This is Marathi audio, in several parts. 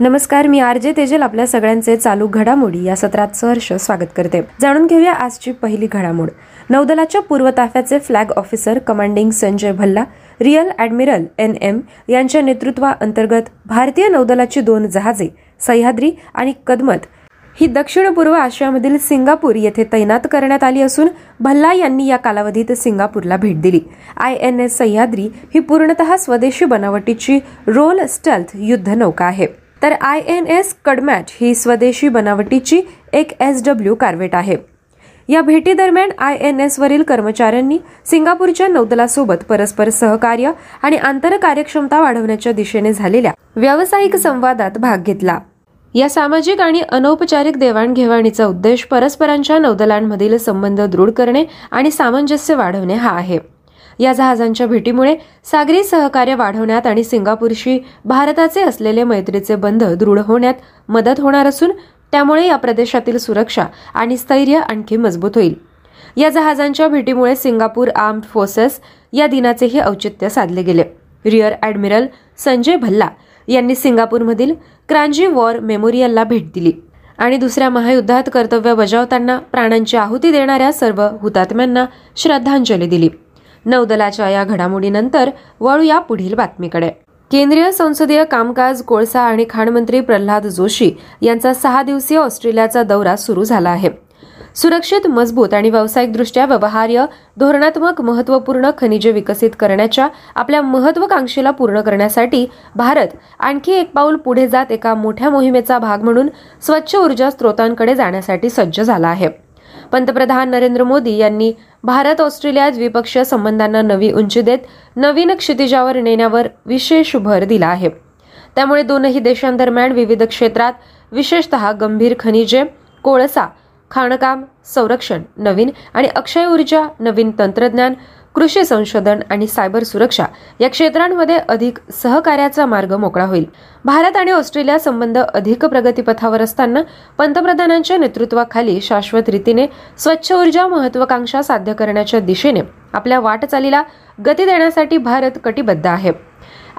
नमस्कार मी आर जे तेजल आपल्या सगळ्यांचे चालू घडामोडी या सत्रात सहर्ष स्वागत करते. जाणून घेऊया आजची पहिली घडामोड. नौदलाच्या पूर्व ताफ्याचे flag officer commanding Sanjay Bhalla rear admiral N M यांच्या नेतृत्वाअंतर्गत भारतीय नौदलाची दोन जहाजे सह्याद्री आणि कदमत ही दक्षिण पूर्व आशियामधील सिंगापूर येथे तैनात करण्यात आली असून भल्ला यांनी या कालावधीत सिंगापूरला भेट दिली. आय एन एस सह्याद्री ही पूर्णतः स्वदेशी बनावटीची रोल स्टेल्थ युद्ध नौका आहे. तर आय एन एस कडमॅच ही स्वदेशी बनावटीची एक एस डब्ल्यू कार्वेट आहे. या भेटीदरम्यान आय एन एस वरील कर्मचाऱ्यांनी सिंगापूरच्या नौदलासोबत परस्पर सहकार्य आणि आंतर कार्यक्षमता वाढवण्याच्या दिशेने झालेल्या व्यावसायिक संवादात भाग घेतला. या सामाजिक आणि अनौपचारिक देवाणघेवाणीचा उद्देश परस्परांच्या नौदलांमधील संबंध दृढ करणे आणि सामंजस्य वाढवणे हा आहे. या जहाजांच्या भेटीमुळे सागरी सहकार्य वाढवण्यात आणि सिंगापूरशी भारताचे असलेले मैत्रीचे बंध दृढ होण्यात मदत होणार असून त्यामुळे या प्रदेशातील सुरक्षा आणि स्थैर्य आणखी मजबूत होईल. या जहाजांच्या भेटीमुळे सिंगापूर आर्म्ड फोर्सेस या दिनाचेही औचित्य साधले गेले. रिअर ॲडमिरल संजय भल्ला यांनी सिंगापूरमधील क्रांजी वॉर मेमोरियलला भेट दिली आणि दुसऱ्या महायुद्धात कर्तव्य बजावताना प्राणांची आहुती देणाऱ्या सर्व हुतात्म्यांना श्रद्धांजली दिली. नौदलाच्या या घडामोडीनंतर वळूया पुढील बातमीकडे. केंद्रीय संसदीय कामकाज कोळसा आणि खाणमंत्री प्रल्हाद जोशी यांचा सहा दिवसीय ऑस्ट्रेलियाचा दौरा सुरू झाला आहे. सुरक्षित मजबूत आणि व्यावसायिकदृष्ट्या व्यवहार्य धोरणात्मक महत्त्वपूर्ण खनिजे विकसित करण्याच्या आपल्या महत्वाकांक्षेला पूर्ण करण्यासाठी भारत आणखी एक पाऊल पुढे जात एका मोठ्या मोहिमेचा भाग म्हणून स्वच्छ ऊर्जा स्त्रोतांकडे जाण्यासाठी सज्ज झाला आहे. पंतप्रधान नरेंद्र मोदी यांनी भारत ऑस्ट्रेलिया द्विपक्षीय संबंधांना नवी उंची देत नवीन क्षितिजावर नेण्यावर विशेष भर दिला आहे. त्यामुळे दोनही देशांदरम्यान विविध क्षेत्रात विशेषतः गंभीर खनिजे कोळसा खाणकाम संरक्षण नवीन आणि अक्षय ऊर्जा नवीन तंत्रज्ञान कृषी संशोधन आणि सायबर सुरक्षा या क्षेत्रांमध्ये अधिक सहकार्याचा मार्ग मोकळा होईल. भारत आणि ऑस्ट्रेलिया संबंध अधिक प्रगतीपथावर असताना पंतप्रधानांच्या नेतृत्वाखाली शाश्वत रीतीने स्वच्छ ऊर्जा महत्वाकांक्षा साध्य करण्याच्या दिशेने आपल्या वाटचालीला गती देण्यासाठी भारत कटिबद्ध आहे.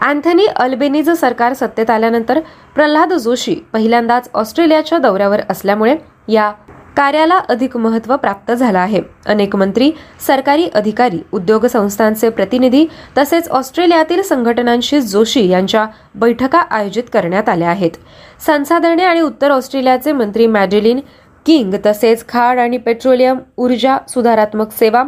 अँथनी अल्बेनीज सरकार सत्तेत आल्यानंतर प्रल्हाद जोशी पहिल्यांदाच ऑस्ट्रेलियाच्या दौऱ्यावर असल्यामुळे या कार्याला अधिक महत्त्व प्राप्त झालं आहे. अनेक मंत्री सरकारी अधिकारी उद्योग संस्थांचे प्रतिनिधी तसेच ऑस्ट्रेलियातील संघटनांशी जोशी यांच्या बैठका आयोजित करण्यात आल्या आहेत. संसाधने आणि उत्तर ऑस्ट्रेलियाचे मंत्री मॅडेलिन किंग तसेच खाड आणि पेट्रोलियम ऊर्जा सुधारात्मक सेवा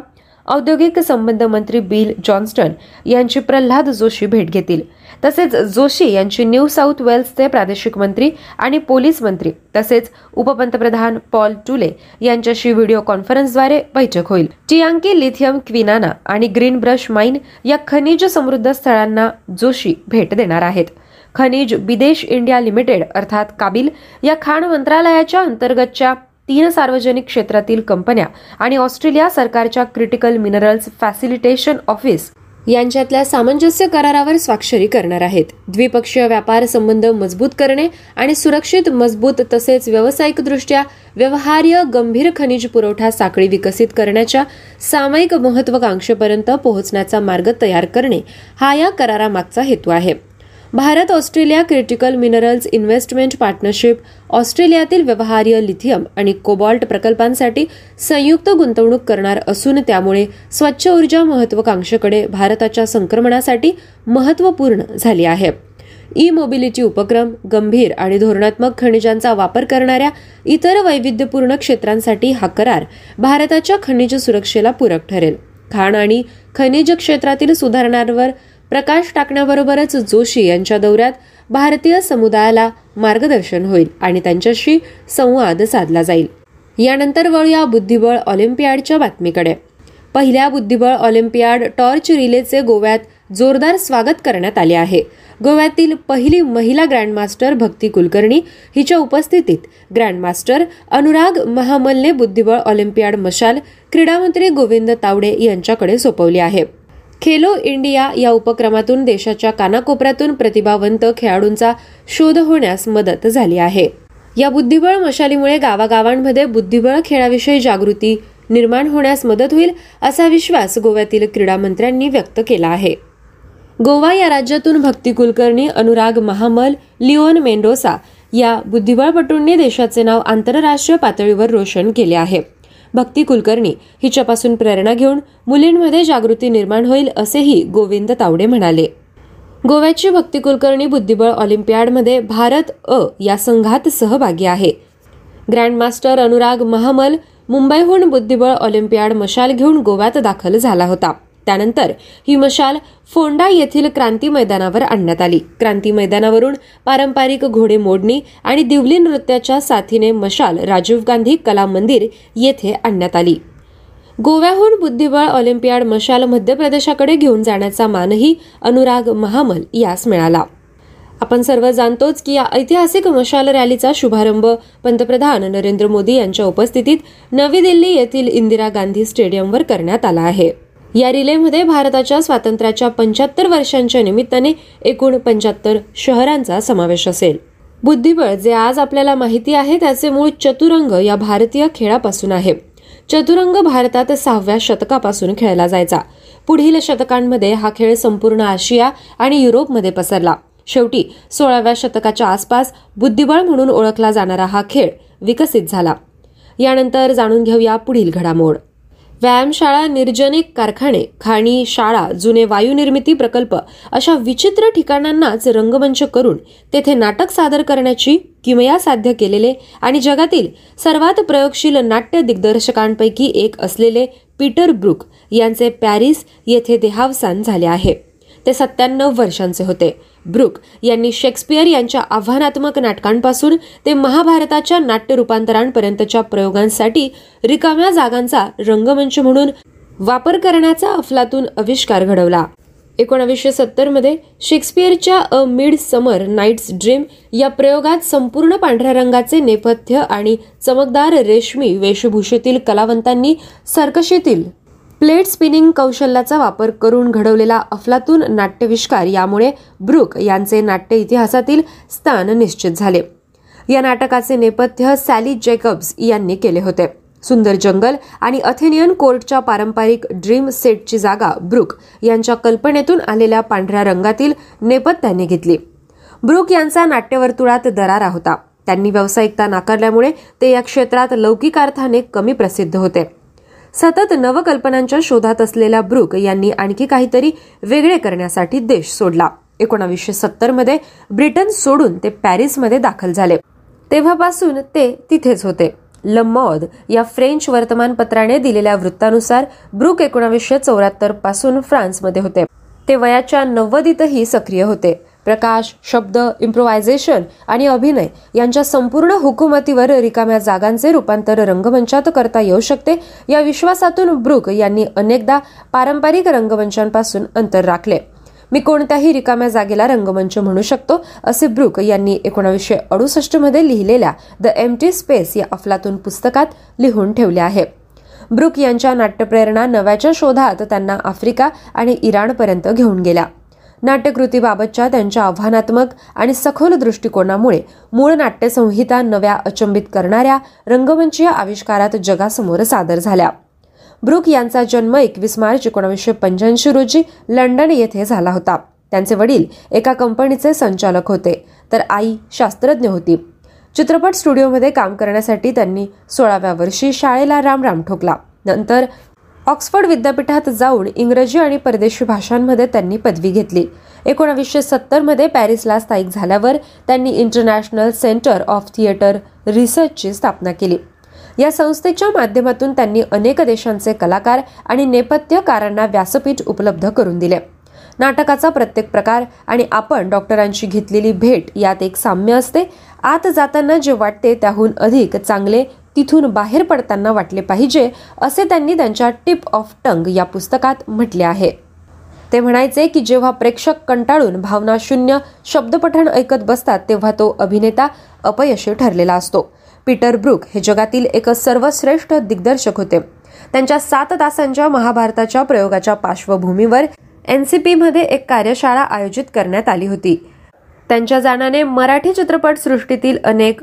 औद्योगिक संबंध मंत्री बिल जॉन्स्टन यांची प्रल्हाद जोशी भेट घेतील. तसेच जोशी यांची न्यू साऊथ वेल्सचे प्रादेशिक मंत्री आणि पोलीस मंत्री तसेच उपपंतप्रधान पॉल टुले यांच्याशी व्हिडिओ कॉन्फरन्सद्वारे बैठक होईल. टियांकी लिथियम क्विनाना आणि ग्रीन ब्रश माइन या खनिज समृद्ध स्थळांना जोशी भेट देणार आहेत. खनिज विदेश इंडिया लिमिटेड अर्थात काबिल या खाण मंत्रालयाच्या अंतर्गतच्या तीन सार्वजनिक क्षेत्रातील कंपन्या आणि ऑस्ट्रेलिया सरकारच्या क्रिटिकल मिनरल्स फॅसिलिटेशन ऑफिस यांच्यातल्या सामंजस्य करारावर स्वाक्षरी करणार आहेत. द्विपक्षीय व्यापार संबंध मजबूत करणे आणि सुरक्षित मजबूत तसेच व्यावसायिकदृष्ट्या व्यवहार्य गंभीर खनिज पुरवठा साखळी विकसित करण्याच्या सामायिक महत्वाकांक्षेपर्यंत पोहोचण्याचा मार्ग तयार करणे हा या करारामागचा हेतू आहे. Bharat Australia critical minerals investment partnership ऑस्ट्रेलियातील व्यवहार्य लिथियम आणि कोबॉल्ट प्रकल्पांसाठी संयुक्त गुंतवणूक करणार असून त्यामुळे स्वच्छ ऊर्जा महत्वाकांक्षेकडे भारताच्या संक्रमणासाठी महत्त्वपूर्ण झाली आहे. ई मोबिलिटी उपक्रम गंभीर आणि धोरणात्मक खनिजांचा वापर करणाऱ्या इतर वैविध्यपूर्ण क्षेत्रांसाठी हा करार भारताच्या खनिज सुरक्षेला पूरक ठरेल. खाण आणि खनिज क्षेत्रातील सुधारणांवर प्रकाश टाकण्याबरोबरच जोशी यांच्या दौऱ्यात भारतीय समुदायाला मार्गदर्शन होईल आणि त्यांच्याशी संवाद साधला जाईल. यानंतर वळूया बुद्धिबळ ऑलिम्पियाडच्या बातमीकडे. पहिल्या बुद्धिबळ ऑलिम्पियाड टॉर्च रिलेचे गोव्यात जोरदार स्वागत करण्यात आले आहे. गोव्यातील पहिली महिला ग्रँडमास्टर भक्ती कुलकर्णी हिच्या उपस्थितीत ग्रँडमास्टर अनुराग महामलने बुद्धिबळ ऑलिम्पियाड मशाल क्रीडामंत्री गोविंद तावडे यांच्याकडे सोपवली आहे. खेलो इंडिया या उपक्रमातून देशाच्या कानाकोपऱ्यातून प्रतिभावंत खेळाडूंचा शोध होण्यास मदत झाली आहे. या बुद्धिबळ मशालीमुळे गावागावांमध्ये बुद्धिबळ खेळाविषयी जागृती निर्माण होण्यास मदत होईल असा विश्वास गोव्यातील क्रीडा मंत्र्यांनी व्यक्त केला आहे. गोवा या राज्यातून भक्ती कुलकर्णी अनुराग महामल लिओन मेंडोसा या बुद्धिबळपटूंनी देशाचे नाव आंतरराष्ट्रीय पातळीवर रोशन केले आहे. भक्ती कुलकर्णी हिच्यापासून प्रेरणा घेऊन मुलींमध्ये जागृती निर्माण होईल असेही गोविंद तावडे म्हणाले. गोव्याची भक्ती कुलकर्णी बुद्धिबळ ऑलिम्पियाडमध्ये भारत अ या संघात सहभागी आहे. ग्रँडमास्टर अनुराग महामल मुंबईहून बुद्धिबळ ऑलिम्पियाड मशाल घेऊन गोव्यात दाखल झाला होता. त्यानंतर ही मशाल फोंडा येथील क्रांती मैदानावर आणण्यात आली. क्रांती मैदानावरून पारंपरिक घोडे मोडणी आणि दिवली नृत्याच्या साथीने मशाल राजीव गांधी कला मंदिर येथे आणण्यात आली. गोव्याहून बुद्धिबळ ऑलिम्पियाड मशाल मध्य प्रदेशाकडे घेऊन जाण्याचा मानही अनुराग महामल यास मिळाला. आपण सर्व जाणतोच की या ऐतिहासिक मशाल रॅलीचा शुभारंभ पंतप्रधान नरेंद्र मोदी यांच्या उपस्थितीत नवी दिल्ली येथील इंदिरा गांधी स्टेडियमवर करण्यात आला आहे. या रिलेमध्ये भारताच्या स्वातंत्र्याच्या पंच्याहत्तर वर्षांच्या निमित्ताने एकूण पंच्याहत्तर शहरांचा समावेश असेल. बुद्धिबळ जे आज आपल्याला माहिती आहे त्याचे मूळ चतुरंग या भारतीय खेळापासून आहे. चतुरंग भारतात सहाव्या शतकापासून खेळला जायचा. पुढील शतकांमध्ये हा खेळ संपूर्ण आशिया आणि युरोपमध्ये पसरला. शेवटी सोळाव्या शतकाच्या आसपास बुद्धिबळ म्हणून ओळखला जाणारा हा खेळ विकसित झाला. यानंतर जाणून घेऊया पुढील घडामोड. व्यायामशाळा निर्जनिक कारखाने खाणी शाळा जुने वायुनिर्मिती प्रकल्प अशा विचित्र ठिकाणांनाच रंगमंच करून तेथे नाटक सादर करण्याची किमया साध्य केलेले आणि जगातील सर्वात प्रयोगशील नाट्य दिग्दर्शकांपैकी एक असलेले पीटर ब्रुक यांचे पॅरिस येथे देहावसान झाले आहे. ते सत्त्याण्णव वर्षांचे होते. ब्रुक यांनी शेक्सपियर यांच्या आव्हानात्मक नाटकांपासून ते महाभारताच्या नाट्य रूपांतरांपर्यंतच्या प्रयोगांसाठी रिकाम्या जागांचा रंगमंच म्हणून वापर करण्याचा अफलातून आविष्कार घडवला. एकोणावीसशे सत्तरमध्ये शेक्सपियरच्या a mid summer nights dream या प्रयोगात संपूर्ण पांढऱ्या रंगाचे नेपथ्य आणि चमकदार रेशमी वेशभूषेतील कलावंतांनी सर्कशीतील प्लेट स्पिनिंग कौशल्याचा वापर करून घडवलेला अफलातून नाट्यविष्कार यामुळे ब्रुक यांचे नाट्य इतिहासातील स्थान निश्चित झाले. या नाटकाचे नेपथ्य सॅली जेकब्स यांनी केले होते. सुंदर जंगल आणि अथेनियन कोर्टच्या पारंपरिक ड्रीम सेटची जागा ब्रुक यांच्या कल्पनेतून आलेल्या पांढऱ्या रंगातील नेपथ्याने घेतली. ब्रुक यांचा नाट्यवर्तुळात दरारा होता. त्यांनी व्यावसायिकता नाकारल्यामुळे ते या क्षेत्रात लौकिक अर्थाने कमी प्रसिद्ध होते. सतत नवकल्पनांच्या शोधात असलेल्या ब्रुक यांनी आणखी काहीतरी वेगळे करण्यासाठी देश सोडला. एकोणावीसशे सत्तरमध्ये ब्रिटन सोडून ते पॅरिसमध्ये दाखल झाले. तेव्हापासून ते तिथेच होते. लमॉद या फ्रेंच वर्तमानपत्राने दिलेल्या वृत्तानुसार ब्रुक एकोणावीसशे चौऱ्याहत्तरपासून फ्रान्समध्ये होते. ते वयाच्या नव्वदीतही सक्रिय होते. प्रकाश शब्द इम्प्रोव्हायझेशन आणि अभिनय यांच्या संपूर्ण हुकुमतीवर रिकाम्या जागांचे रूपांतर रंगमंचात करता येऊ शकते. या विश्वासातून ब्रुक यांनी अनेकदा पारंपरिक रंगमंचांपासून अंतर राखले. मी कोणत्याही रिकाम्या जागेला रंगमंच म्हणू शकतो असे ब्रुक यांनी एकोणावीसशे अडुसष्टमध्ये लिहिलेल्या द एमटी स्पेस या अफलातून पुस्तकात लिहून ठेवले आहे. ब्रुक यांच्या नाट्यप्रेरणा नव्याच्या शोधात त्यांना आफ्रिका आणि इराणपर्यंत घेऊन गेल्या. नाट्यकृतीबाबतच्या त्यांच्या आव्हानात्मक आणि सखोल दृष्टिकोनामुळे मूळ नाट्यसंहिता नव्या अचंबित करणाऱ्या रंगमंचीय आविष्कारात जगासमोर सादर झाल्या. ब्रुक यांचा जन्म एकवीस मार्च एकोणीसशे पंच्याऐंशी रोजी लंडन येथे झाला होता. त्यांचे वडील एका कंपनीचे संचालक होते तर आई शास्त्रज्ञ होती. चित्रपट स्टुडिओमध्ये काम करण्यासाठी त्यांनी सोळाव्या वर्षी शाळेला रामराम ठोकला. नंतर ऑक्सफर्ड विद्यापीठात जाऊन इंग्रजी आणि परदेशी भाषांमध्ये त्यांनी पदवी घेतली. एकोणावीसशे सत्तरमध्ये पॅरिसला स्थायिक झाल्यावर त्यांनी इंटरनॅशनल सेंटर ऑफ थिएटर रिसर्चची स्थापना केली. या संस्थेच्या माध्यमातून त्यांनी अनेक देशांचे कलाकार आणि नेपथ्यकारांना व्यासपीठ उपलब्ध करून दिले. नाटकाचा प्रत्येक प्रकार आणि आपण डॉक्टरांची घेतलेली भेट यात एक साम्य असते. आत जाताना जे वाटते त्याहून अधिक चांगले तिथून बाहेर पडताना वाटले पाहिजे असे त्यांनी त्यांच्या टिप ऑफ टंग या पुस्तकात म्हटले आहे. ते म्हणायचे की जेव्हा प्रेक्षक कंटाळून भावना शून्य शब्दपठण ऐकत बसतात तेव्हा तो अभिनेता अपयशी ठरलेला असतो. पीटर ब्रुक हे जगातील एक सर्वश्रेष्ठ दिग्दर्शक होते. त्यांच्या सात तासांच्या महाभारताच्या प्रयोगाच्या पार्श्वभूमीवर एन सी पीमध्ये एक कार्यशाळा आयोजित करण्यात आली होती. त्यांच्या जाण्याने मराठी चित्रपट सृष्टीतील अनेक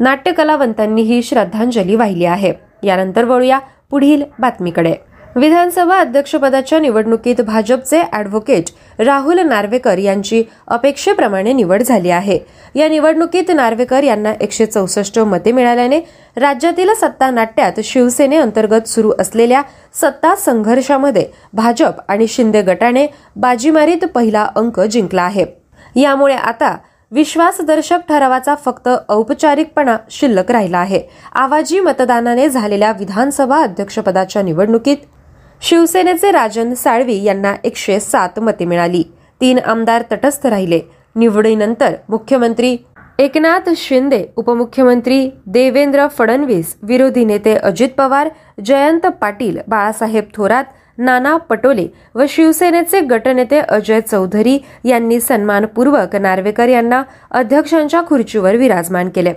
नाट्यकलावंतांनी ही श्रद्धांजली वाहिली आहे. यानंतर वळूया पुढील बातमीकडे. विधानसभा अध्यक्षपदाच्या निवडणुकीत भाजपचे अॅडव्होकेट राहुल नार्वेकर यांची अपेक्षेप्रमाणे निवड झाली आहे. या निवडणुकीत नार्वेकर यांना एकशे चौसष्ट मते मिळाल्याने राज्यातील सत्ता नाट्यात शिवसेनेअंतर्गत सुरू असलेल्या सत्ता संघर्षामध्ये भाजप आणि शिंदे गटाने बाजीमारीत पहिला अंक जिंकला आहे. यामुळे आता विश्वासदर्शक ठरावाचा फक्त औपचारिकपणा शिल्लक राहिला आहे. आवाजी मतदानाने झालेल्या विधानसभा अध्यक्षपदाच्या निवडणुकीत शिवसेनेचे राजन साळवी यांना एकशे सात मते मिळाली. तीन आमदार तटस्थ राहिले. निवडीनंतर मुख्यमंत्री एकनाथ शिंदे उपमुख्यमंत्री देवेंद्र फडणवीस विरोधी नेते अजित पवार जयंत पाटील बाळासाहेब थोरात नाना पटोले व शिवसेनेचे गटनेते अजय चौधरी यांनी सन्मानपूर्वक नार्वेकर यांना अध्यक्षांच्या खुर्चीवर विराजमान केले.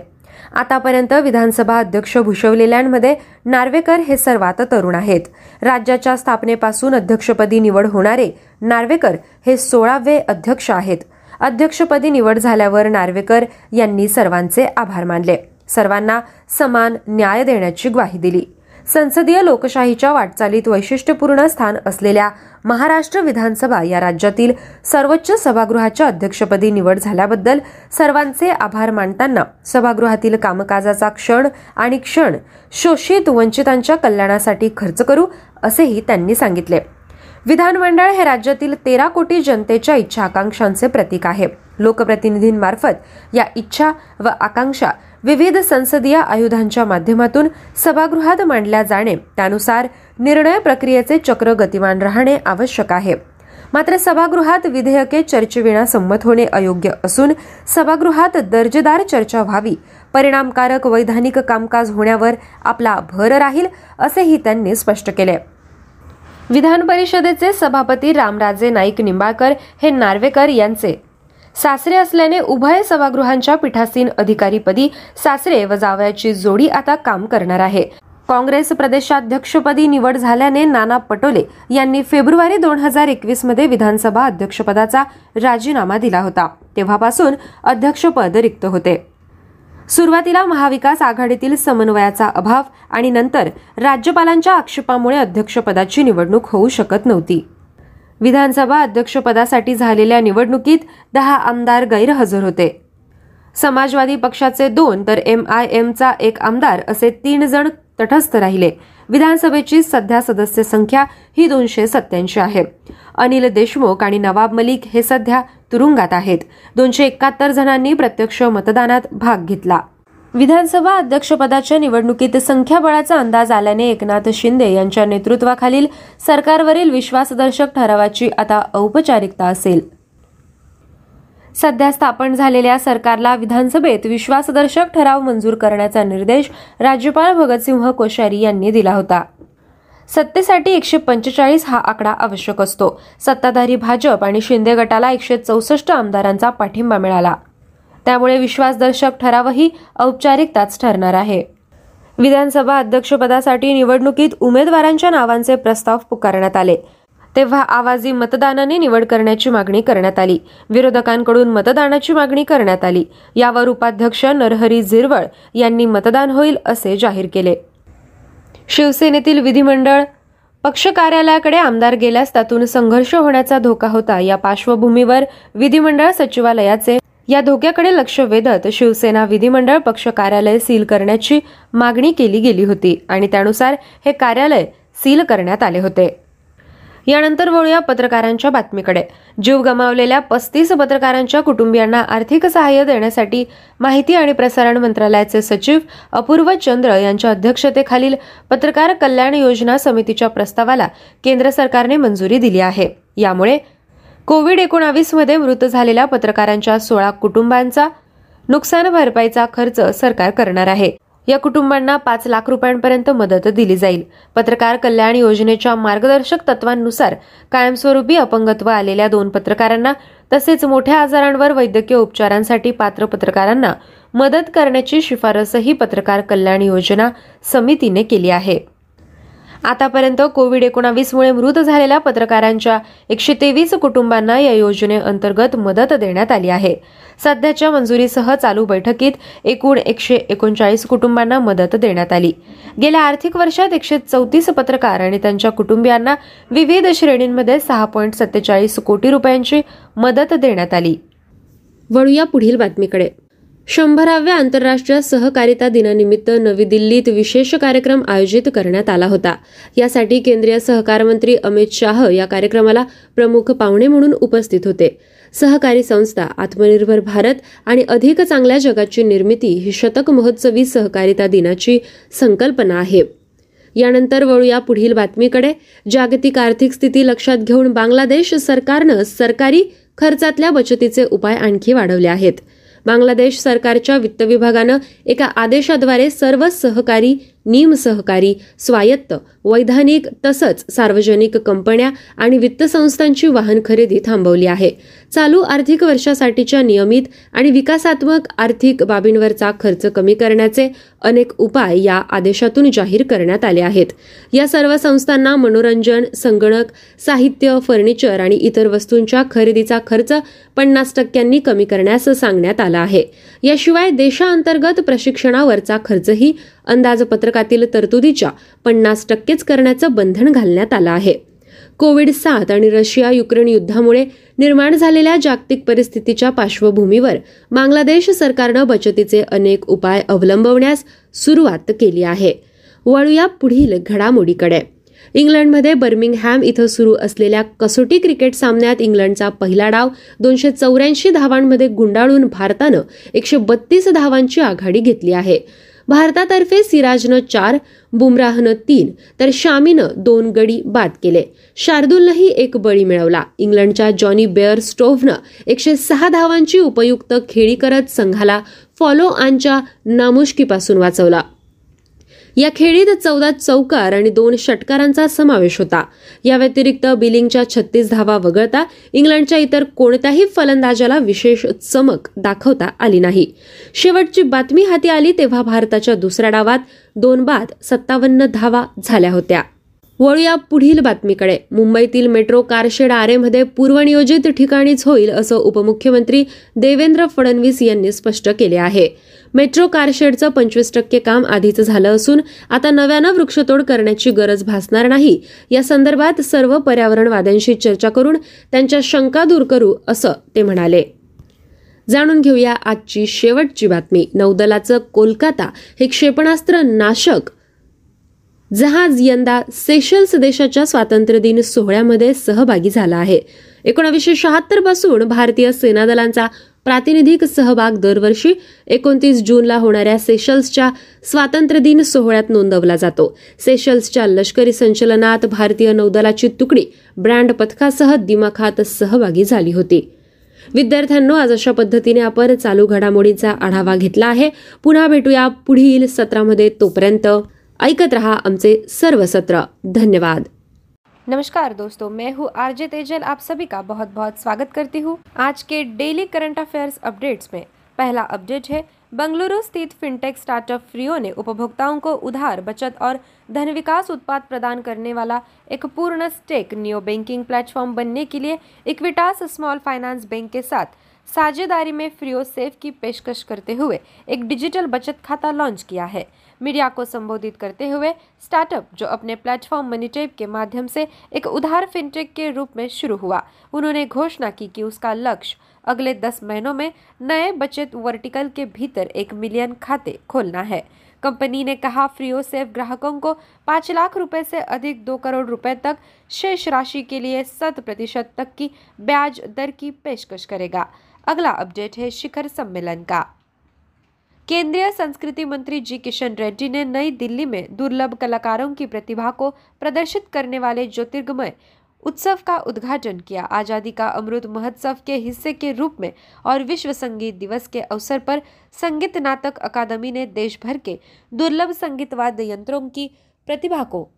आतापर्यंत विधानसभा अध्यक्ष भूषवलेल्यांमध्ये नार्वेकर हे सर्वात तरुण आहेत. राज्याच्या स्थापनेपासून अध्यक्षपदी निवड होणारे नार्वेकर हे सोळावे अध्यक्ष आहेत. अध्यक्षपदी निवड झाल्यावर नार्वेकर यांनी सर्वांचे आभार मानले. सर्वांना समान न्याय देण्याची ग्वाही दिली. संसदीय लोकशाहीच्या वाटचालीत वैशिष्ट्यपूर्ण स्थान असलेल्या महाराष्ट्र विधानसभा या राज्यातील सर्वोच्च सभागृहाच्या अध्यक्षपदी निवड झाल्याबद्दल सर्वांचे आभार मानताना सभागृहातील कामकाजाचा क्षण आणि क्षण शोषित वंचितांच्या कल्याणासाठी खर्च करू असेही त्यांनी सांगितले. विधानमंडळ हे राज्यातील तेरा कोटी जनतेच्या इच्छा आकांक्षांचे प्रतीक आहे. लोकप्रतिनिधींमार्फत या इच्छा व आकांक्षा विविध संसदीय आयुधांच्या माध्यमातून सभागृहात मांडल्या जाणे त्यानुसार निर्णय प्रक्रियेचे चक्र गतिमान राहणे आवश्यक आहे. मात्र सभागृहात विधेयके चर्चेविना संमत होणे अयोग्य असून सभागृहात दर्जेदार चर्चा व्हावी परिणामकारक वैधानिक कामकाज होण्यावर आपला भर राहील असेही त्यांनी स्पष्ट केले. विधान परिषदेचे सभापती रामराजे नाईक निंबाळकर हे नार्वेकर यांचे सासरे असल्याने उभय सभागृहांच्या पीठासीन अधिकारीपदी सासरे व जावयाची जोडी आता काम करणार आहे. काँग्रेस प्रदेशाध्यक्षपदी निवड झाल्याने नाना पटोले यांनी फेब्रुवारी दोन हजार एकवीसमध्ये विधानसभा अध्यक्षपदाचा राजीनामा दिला होता. तेव्हापासून अध्यक्षपद रिक्त होते. सुरुवातीला महाविकास आघाडीतील समन्वयाचा अभाव आणि नंतर राज्यपालांच्या आक्षेपामुळे अध्यक्षपदाची निवडणूक होऊ शकत नव्हती. विधानसभा अध्यक्षपदासाठी झालेल्या निवडणुकीत दहा आमदार गैरहजर होते. समाजवादी पक्षाचे दोन तर एम आय एमचा एक आमदार असे तीन जण तटस्थ राहिले. विधानसभेची सध्या सदस्य संख्या ही दोनशे सत्याऐंशी आहे. अनिल देशमुख आणि नवाब मलिक हे सध्या तुरुंगात आहेत. दोनशे एकाहत्तर जणांनी प्रत्यक्ष मतदानात भाग घेतला. विधानसभा अध्यक्षपदाच्या निवडणुकीत संख्याबळाचा अंदाज आल्याने एकनाथ शिंदे यांच्या नेतृत्वाखालील सरकारवरील विश्वासदर्शक ठरावाची आता औपचारिकता असेल. सध्या स्थापन झालेल्या सरकारला विधानसभेत विश्वासदर्शक ठराव मंजूर करण्याचा निर्देश राज्यपाल भगतसिंह कोश्यारी यांनी दिला होता. सत्तेसाठी एकशे पंचेचाळीस हा आकडा आवश्यक असतो. सत्ताधारी भाजप आणि शिंदे गटाला एकशे चौसष्ट आमदारांचा पाठिंबा मिळाला. त्यामुळे विश्वासदर्शक ठरावही औपचारिकताच ठरणार आहे. विधानसभा अध्यक्षपदासाठी निवडणुकीत उमेदवारांच्या नावांचे प्रस्ताव पुकारण्यात आले. तेव्हा आवाजी मतदानाने निवड करण्याची मागणी करण्यात आली. विरोधकांकडून मतदानाची मागणी करण्यात आली. यावर उपाध्यक्ष नरहरी झिरवळ यांनी मतदान होईल असे जाहीर केले. शिवसेनेतील विधिमंडळ पक्ष कार्यालयाकडे आमदार गेल्यास त्यातून संघर्ष होण्याचा धोका होता. या पार्श्वभूमीवर विधिमंडळ सचिवालयाचे या धोक्याकडे लक्ष वेधत शिवसेना विधिमंडळ पक्ष कार्यालय सील करण्याची मागणी केली गेली होती आणि त्यानुसार हे कार्यालय सील करण्यात आले होते. यानंतर वळूया पत्रकारांच्या बातमीकडे. जीव गमावलेल्या पस्तीस पत्रकारांच्या कुटुंबियांना आर्थिक सहाय्य देण्यासाठी माहिती आणि प्रसारण मंत्रालयाचे सचिव अपूर्व चंद्र यांच्या अध्यक्षतेखालील पत्रकार कल्याण योजना समितीच्या प्रस्तावाला केंद्र सरकारने मंजुरी दिली आहे. यामुळे कोविड एकोणावीसमध्ये मृत झालेल्या पत्रकारांच्या सोळा कुटुंबांचा नुकसान भरपाईचा खर्च सरकार करणार आहे. या कुटुंबांना पाच लाख रुपयांपर्यंत मदत दिली जाईल. पत्रकार कल्याण योजनेच्या मार्गदर्शक तत्वांनुसार कायमस्वरूपी अपंगत्व आलेल्या दोन पत्रकारांना तसेच मोठ्या आजारांवर वैद्यकीय उपचारांसाठी पात्र पत्रकारांना मदत करण्याची शिफारसही पत्रकार कल्याण योजना समितीने केली आहे. आतापर्यंत कोविड एकोणावीसमुळे मृत झालेल्या पत्रकारांच्या एकशे तेवीस कुटुंबांना या योजनेअंतर्गत मदत देण्यात आली आहे. सध्याच्या मंजुरीसह चालू बैठकीत एकूण एकशे एकोणचाळीस कुटुंबांना मदत देण्यात आली. गेल्या आर्थिक वर्षात एकशे चौतीस पत्रकार आणि त्यांच्या कुटुंबियांना विविध श्रेणींमध्ये सहा पॉईंट सत्तेचाळीस कोटी रुपयांची मदत देण्यात आली. वळूया पुढील बातमीकडे. शंभराव्या आंतरराष्ट्रीय सहकारिता दिनानिमित्त नवी दिल्लीत विशेष कार्यक्रम आयोजित करण्यात आला होता. यासाठी केंद्रीय सहकार मंत्री अमित शाह या कार्यक्रमाला प्रमुख पाहुणे म्हणून उपस्थित होते. सहकारी संस्था आत्मनिर्भर भारत आणि अधिक चांगल्या जगाची निर्मिती ही शतक महोत्सवी सहकारिता दिनाची संकल्पना आहे. यानंतर वळूया पुढील बातमीकडे. जागतिक आर्थिक स्थिती लक्षात घेऊन बांगलादेश सरकारनं सरकारी खर्चातल्या बचतीचे उपाय आणखी वाढवले आहेत. बांगलादेश सरकारच्या वित्त विभागानं एका आदेशाद्वारे सर्व सहकारी निमसहकारी स्वायत्त वैधानिक तसंच सार्वजनिक कंपन्या आणि वित्त संस्थांची वाहन खरेदी थांबवली आहे. चालू आर्थिक वर्षासाठीच्या नियमित आणि विकासात्मक आर्थिक बाबींवरचा खर्च कमी करण्याचे अनेक उपाय या आदेशातून जाहीर करण्यात आले आहेत. या सर्व संस्थांना मनोरंजन संगणक साहित्य फर्निचर आणि इतर वस्तूंच्या खरेदीचा खर्च पन्नास टक्क्यांनी कमी करण्यास सांगण्यात आला आहे. याशिवाय देशांतर्गत प्रशिक्षणावरचा खर्चही अंदाजपत्रकातील तरतुदीच्या पन्नास टक्केच करण्याचं बंधन घालण्यात आलं आहे. कोविड सात आणि रशिया युक्रेन युद्धामुळे निर्माण झालेल्या जागतिक परिस्थितीच्या पार्श्वभूमीवर बांगलादेश सरकारनं बचतीचे अनेक उपाय अवलंबवण्यास सुरुवात केली आहे. वळूया पुढील घडामोडीकडे. इंग्लंडमध्ये बर्मिंगहॅम इथं सुरू असलेल्या कसोटी क्रिकेट सामन्यात इंग्लंडचा पहिला डाव दोनशे चौऱ्याऐंशी धावांमध्ये गुंडाळून भारतानं एकशे बत्तीस धावांची आघाडी घेतली आहे. भारतातर्फे सिराजनं चार बुमराहनं तीन तर शामीनं दोन गडी बाद केले. शार्दूलनंही एक बळी मिळवला. इंग्लंडच्या जॉनी बेअर स्टोव्हनं एकशे सहा धावांची उपयुक्त खेळी करत संघाला फॉलो आनच्या नामुष्कीपासून वाचवला. या खेळीत चौदा चौकार आणि दोन षटकारांचा समावेश होता. या व्यतिरिक्त बिलिंगच्या छत्तीस धावा वगळता इंग्लंडच्या इतर कोणत्याही फलंदाजाला विशेष चमक दाखवता आली नाही. शेवटची बातमी हाती आली तेव्हा भारताच्या दुसऱ्या डावात दोन बाद सत्तावन्न धावा झाल्या होत्या. वळूया पुढील बातमीकडे. मुंबईतील मेट्रो कारशेड आरेमध्ये पूर्वनियोजित ठिकाणीच होईल असं उपमुख्यमंत्री देवेंद्र फडणवीस यांनी स्पष्ट केले आहे. मेट्रो कारशेडचं पंचवीस टक्के काम आधीच झालं असून आता नव्यानं वृक्षतोड करण्याची गरज भासणार नाही. या संदर्भात सर्व पर्यावरणवाद्यांशी चर्चा करून त्यांच्या शंका दूर करू असं ते म्हणाले. जाणून घेऊया आजची शेवटची बातमी. नौदलाचं कोलकाता हे क्षेपणास्त्र नाशक. जहाज यंदा सेशल्स देशाच्या स्वातंत्र्यदिन सोहळ्यामध्ये सहभागी झाला आहे. एकोणावीसशे शहात्तरपासून भारतीय सेना दलांचा प्रातिनिधिक सहभाग दरवर्षी एकोणतीस जूनला होणाऱ्या सेशल्सच्या स्वातंत्र्य दिन सोहळ्यात नोंदवला जातो. सेशल्सच्या लष्करी संचलनात भारतीय नौदलाची तुकडी ब्रँड पथकासह दिमाखात सहभागी झाली होती. विद्यार्थ्यांनो आज अशा पद्धतीने आपण चालू घडामोडींचा आढावा घेतला आहे. पुन्हा भेटूया पुढील सत्रामध्ये. तोपर्यंत ऐकत रहा आमचे सर्व सत्र. धन्यवाद. नमस्कार दोस्तों, मैं हूँ आरजे तेजल। आप सभी का बहुत बहुत स्वागत करती हूँ आज के डेली करंट अफेयर्स अपडेट्स में। पहला अपडेट है, बंगलुरु स्थित फिनटेक स्टार्टअप फ्रियो ने उपभोक्ताओं को उधार, बचत और धन विकास उत्पाद प्रदान करने वाला एक पूर्ण स्टेक न्यू बैंकिंग प्लेटफॉर्म बनने के लिए इक्विटास स्मॉल फाइनेंस बैंक के साथ साझेदारी में फ्रियो सेफ़ की पेशकश करते हुए एक डिजिटल बचत खाता लॉन्च किया है। मीडिया को संबोधित करते हुए स्टार्टअप जो अपने प्लेटफॉर्म मनीटेप के माध्यम से एक उधार फिनटेक के रूप में शुरू हुआ, उन्होंने घोषणा की कि उसका लक्ष्य अगले दस महीनों में नए बचत वर्टिकल के भीतर एक मिलियन खाते खोलना है। कंपनी ने कहा फ्रियो सेफ़ ग्राहकों को पाँच लाख रुपए से अधिक दो करोड़ रुपए तक शेष राशि के लिए शत प्रतिशत तक की ब्याज दर की पेशकश करेगा। अगला अपडेट है शिखर सम्मेलन का। केंद्रीय संस्कृति मंत्री जी किशन रेड्डी ने नई दिल्ली में दुर्लभ कलाकारों की प्रतिभा को प्रदर्शित करने वाले ज्योतिर्गमय उत्सव का उद्घाटन किया। आज़ादी का अमृत महोत्सव के हिस्से के रूप में और विश्व संगीत दिवस के अवसर पर संगीत नाटक अकादमी ने देश भर के दुर्लभ संगीत वाद्य यंत्रों की प्रतिभा को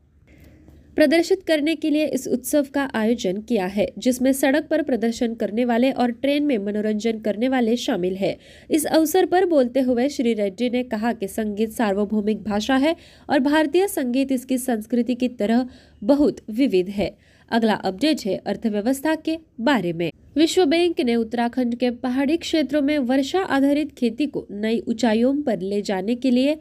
प्रदर्शित करने के लिए इस उत्सव का आयोजन किया है, जिसमें सड़क पर प्रदर्शन करने वाले और ट्रेन में मनोरंजन करने वाले शामिल है। इस अवसर पर बोलते हुए श्री रेड्डी ने कहा कि संगीत सार्वभौमिक भाषा है और भारतीय संगीत इसकी संस्कृति की तरह बहुत विविध है। अगला अपडेट है अर्थव्यवस्था के बारे में। विश्व बैंक ने उत्तराखंड के पहाड़ी क्षेत्रों में वर्षा आधारित खेती को नई ऊंचाइयों पर ले जाने के लिए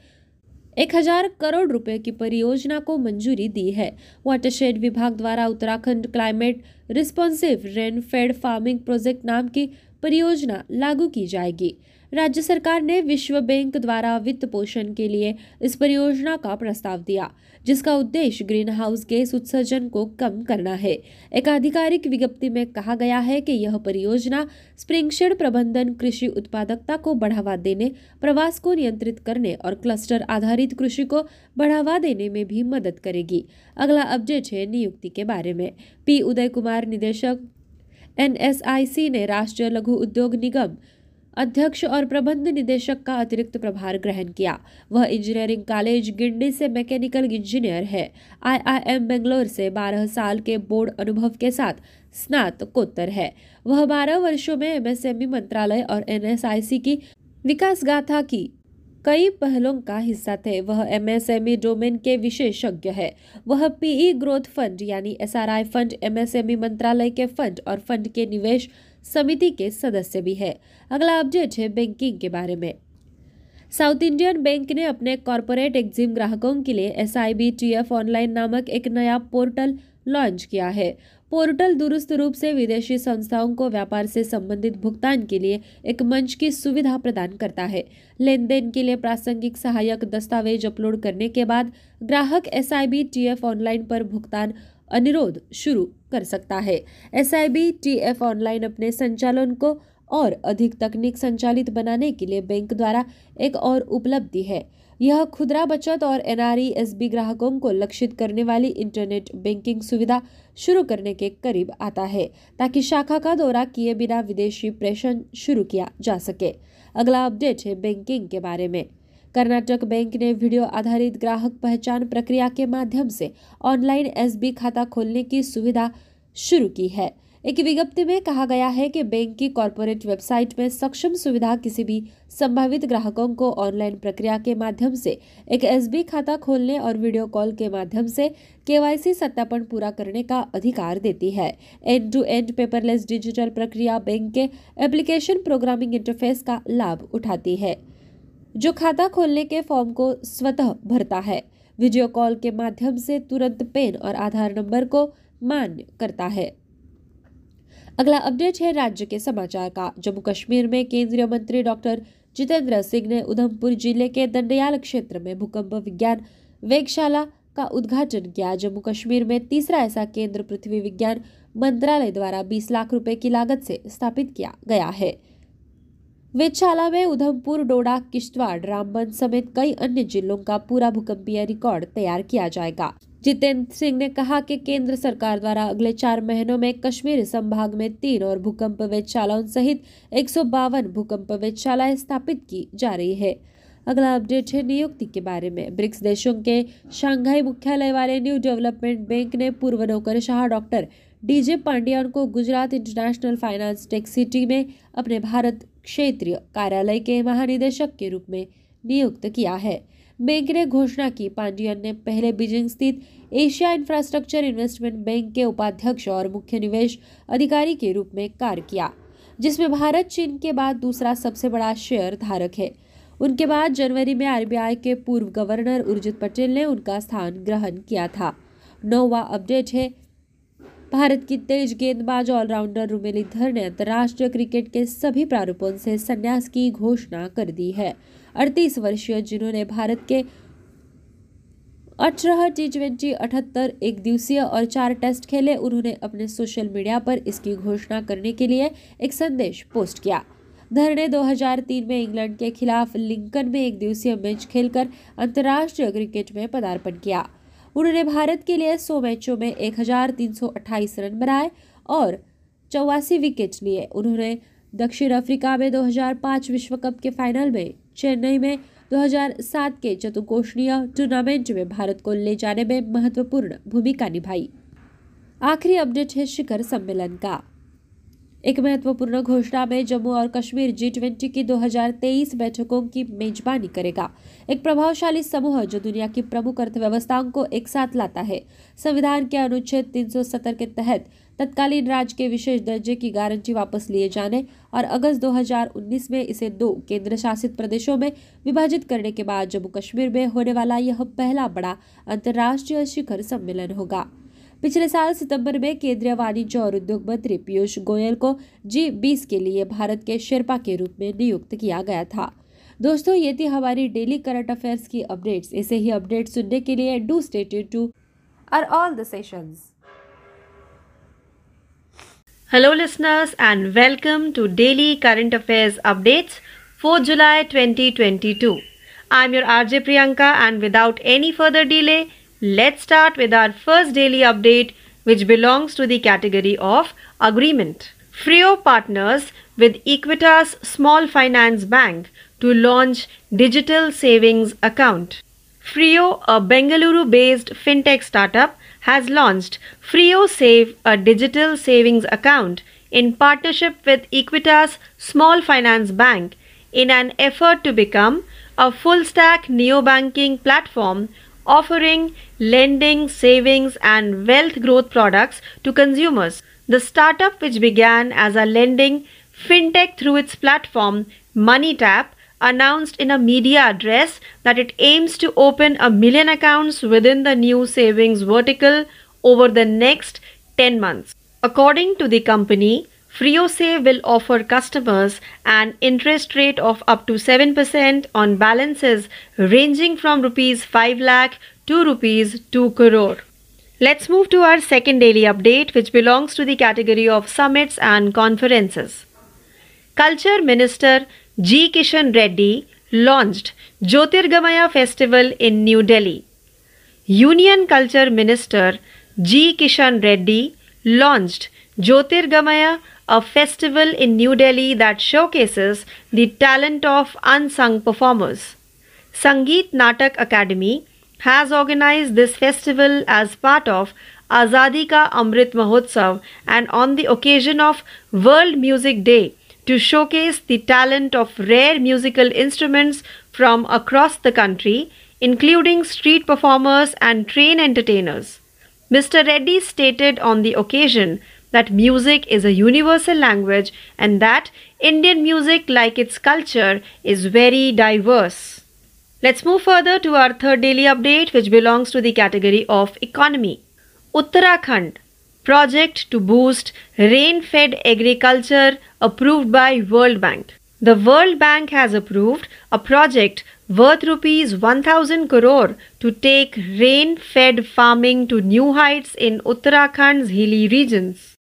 एक हज़ार करोड़ रुपए की परियोजना को मंजूरी दी है। वाटरशेड विभाग द्वारा Uttarakhand climate responsive rainfed farming project नाम की परियोजना लागू की जाएगी। राज्य सरकार ने विश्व बैंक द्वारा वित्त पोषण के लिए इस परियोजना का प्रस्ताव दिया, जिसका उद्देश्य ग्रीन हाउस गैस उत्सर्जन को कम करना है। एक आधिकारिक विज्ञप्ति में कहा गया है कि यह परियोजना स्प्रिंगशेड प्रबंधन, कृषि उत्पादकता को बढ़ावा देने, प्रवास को नियंत्रित करने और क्लस्टर आधारित कृषि को बढ़ावा देने में भी मदद करेगी। अगला अपडेट है नियुक्ति के बारे में। पी. उदय कुमार, निदेशक एनएसआईसी ने राष्ट्रीय लघु उद्योग निगम अध्यक्ष और प्रबंध निदेशक का अतिरिक्त प्रभार ग्रहण किया। वह इंजीनियरिंग कॉलेज गिंडी से मैकेनिकल इंजीनियर है। आईआईएम बेंगलोर से 12 साल के बोर्ड अनुभव के साथ स्नातकोत्तर है। वह 12 वर्षों में एमएसएमई मंत्रालय और एनएसआईसी की विकास गाथा की कई पहलों का हिस्सा थे। वह एमएसएमई डोमेन के विशेषज्ञ है। वह पीई ग्रोथ फंड यानी एसआरआई फंड, एमएसएमई मंत्रालय के फंड और फंड के निवेश समिति के सदस्य भी है। अगला अपडेट है बैंकिंग के बारे में। साउथ इंडियन बैंक ने अपने कॉरपोरेट एग्जिम ग्राहकों के लिए एस आई ऑनलाइन नामक एक नया पोर्टल लॉन्च किया है। पोर्टल दुरुस्त रूप से विदेशी संस्थाओं को व्यापार से संबंधित भुगतान के लिए एक मंच की सुविधा प्रदान करता है। लेन देन के लिए प्रासंगिक सहायक दस्तावेज़ अपलोड करने के बाद ग्राहक एस आई ऑनलाइन पर भुगतान अनुरोध शुरू कर सकता है। एस आई ऑनलाइन अपने संचालन को और अधिक तकनीक संचालित बनाने के लिए बैंक द्वारा एक और उपलब्धि है। यह खुदरा बचत और एनआरईएसबी ग्राहकों को लक्षित करने वाली इंटरनेट बैंकिंग सुविधा शुरू करने के करीब आता है, ताकि शाखा का दौरा किए बिना विदेशी प्रेषण शुरू किया जा सके। अगला अपडेट है बैंकिंग के बारे में। कर्नाटक बैंक ने वीडियो आधारित ग्राहक पहचान प्रक्रिया के माध्यम से ऑनलाइन एसबी खाता खोलने की सुविधा शुरू की है। एक विज्ञप्ति में कहा गया है कि बैंक की कॉरपोरेट वेबसाइट में सक्षम सुविधा किसी भी संभावित ग्राहकों को ऑनलाइन प्रक्रिया के माध्यम से एक एसबी खाता खोलने और वीडियो कॉल के माध्यम से केवाईसी सत्यापन पूरा करने का अधिकार देती है। End to end paperless digital प्रक्रिया बैंक के एप्लीकेशन प्रोग्रामिंग इंटरफेस का लाभ उठाती है। जो खाता खोलने के फॉर्म को स्वतः भरता है। वीडियो कॉल के माध्यम से तुरंत पेन और आधार नंबर को मान्य करता है। अगला अपडेट है राज्य के समाचार का। जम्मू कश्मीर में केंद्रीय मंत्री डॉक्टर जितेंद्र सिंह ने उधमपुर ज़िले के दंडयाल क्षेत्र में भूकंप विज्ञान वेगशाला का उद्घाटन किया। जम्मू कश्मीर में तीसरा ऐसा केंद्र पृथ्वी विज्ञान मंत्रालय द्वारा 20 लाख रुपए की लागत से स्थापित किया गया है। वेदशाला में उधमपुर, डोडा, किश्तवाड़, रामबन समेत कई अन्य जिलों का पूरा भूकंपीय रिकॉर्ड तैयार किया जाएगा। जितेंद्र सिंह ने कहा कि केंद्र सरकार द्वारा अगले चार महीनों में कश्मीर संभाग में तीन और भूकंप वेदशालाओं सहित एक सौ बावन भूकंप वेदशालाएँ स्थापित की जा रही है। अगला अपडेट है नियुक्ति के बारे में। ब्रिक्स देशों के शांघाई मुख्यालय वाले न्यू डेवलपमेंट बैंक ने पूर्व नौकर शाह डॉक्टर डीजे पांड्यान को Gujarat international finance tech city में अपने भारत क्षेत्रीय कार्यालय के महानिदेशक के रूप में नियुक्त किया है। बैंक ने घोषणा की, पांडियन ने पहले बीजिंग स्थित एशिया इंफ्रास्ट्रक्चर इन्वेस्टमेंट बैंक के उपाध्यक्ष और मुख्य निवेश अधिकारी के रूप में कार्य किया, जिसमें भारत, चीन के बाद दूसरा सबसे बड़ा शेयर धारक है। उनके बाद जनवरी में आरबीआई के पूर्व गवर्नर उर्जित पटेल ने उनका स्थान ग्रहण किया था। नौवा अपडेट है भारत की तेज गेंदबाज ऑलराउंडर रुमेलीधर ने अंतर्राष्ट्रीय क्रिकेट के सभी प्रारूपों से संन्यास की घोषणा कर दी है। अड़तीस वर्षीय जिन्होंने भारत के अठारह टी ट्वेंटी अठहत्तर एक दिवसीय और चार टेस्ट खेले, उन्होंने अपने सोशल मीडिया पर इसकी घोषणा करने के लिए एक संदेश पोस्ट किया। धर ने 2003 में इंग्लैंड के खिलाफ लिंकन में एक दिवसीय मैच खेलकर अंतर्राष्ट्रीय क्रिकेट में पदार्पण किया। उन्होंने भारत के लिए सौ मैचों में एक हज़ार तीन सौ अट्ठाईस रन बनाए और चौवासी विकेट लिए। उन्होंने दक्षिण अफ्रीका में 2005 विश्व कप के फाइनल में, चेन्नई में 2007 के चतुर्कोषणीय टूर्नामेंट में भारत को ले जाने में महत्वपूर्ण भूमिका निभाई। आखिरी अपडेट है शिखर सम्मेलन का। एक महत्वपूर्ण घोषणा में जम्मू और कश्मीर जी ट्वेंटी की 2023 बैठकों की मेजबानी करेगा। एक प्रभावशाली समूह जो दुनिया की प्रमुख अर्थव्यवस्थाओं को एक साथ लाता है। संविधान के अनुच्छेद 370 के तहत तत्कालीन राज्य के विशेष दर्जे की गारंटी वापस लिए जाने और अगस्त 2019 में इसे दो केंद्र शासित प्रदेशों में विभाजित करने के बाद जम्मू कश्मीर में होने वाला यह पहला बड़ा अंतर्राष्ट्रीय शिखर सम्मेलन होगा। पिछले साल सितंबर में केंद्रीय वाणिज्य और उद्योग मंत्री पीयूष गोयल को जी बीस के लिए भारत के शेरपा के रूप में नियुक्त किया गया था। दोस्तों ये थी हमारी डेली करंट अफेयर्स की अपडेट्स। ऐसे ही अपडेट सुनने के लिए do state to our all the sessions. Hello, listeners, and welcome to Daily Current Affairs Updates for July 2022. I'm your RJ Priyanka, and without any further delay, let's start with our first daily update, which belongs to the category of agreement. Frio partners with Equitas Small Finance Bank to launch digital savings account. Frio, a Bengaluru based fintech startup, has launched Frio Save, a digital savings account, in partnership with Equitas Small Finance Bank in an effort to become a full stack neo-banking platform offering lending, savings, and wealth growth products to consumers. The startup, which began as a lending fintech through its platform MoneyTap, announced in a media address that it aims to open a million accounts within the new savings vertical over the next 10 months. According to the company, FrioSave will offer customers an interest rate of up to 7% on balances ranging from rupees 5 lakh to rupees 2 crore. Let's move to our second daily update, which belongs to the category of summits and conferences. Culture Minister G. Kishan Reddy launched Jyotirgamaya Festival in New Delhi. Union Culture Minister G. Kishan Reddy launched Jyotirgamaya, a festival in New Delhi that showcases the talent of unsung performers. Sangeet Natak Academy has organized this festival as part of Azadi Ka Amrit Mahotsav and on the occasion of World Music Day to showcase the talent of rare musical instruments from across the country, including street performers and train entertainers. Mr. Reddy stated on the occasion that music is a universal language and that Indian music, like its culture, is very diverse. Let's move further to our third daily update, which belongs to the category of economy. Uttarakhand project to boost rain fed agriculture approved by World Bank. The World Bank has approved a project worth rupees 1000 crore to take rain fed farming to new heights in Uttarakhand's hilly regions.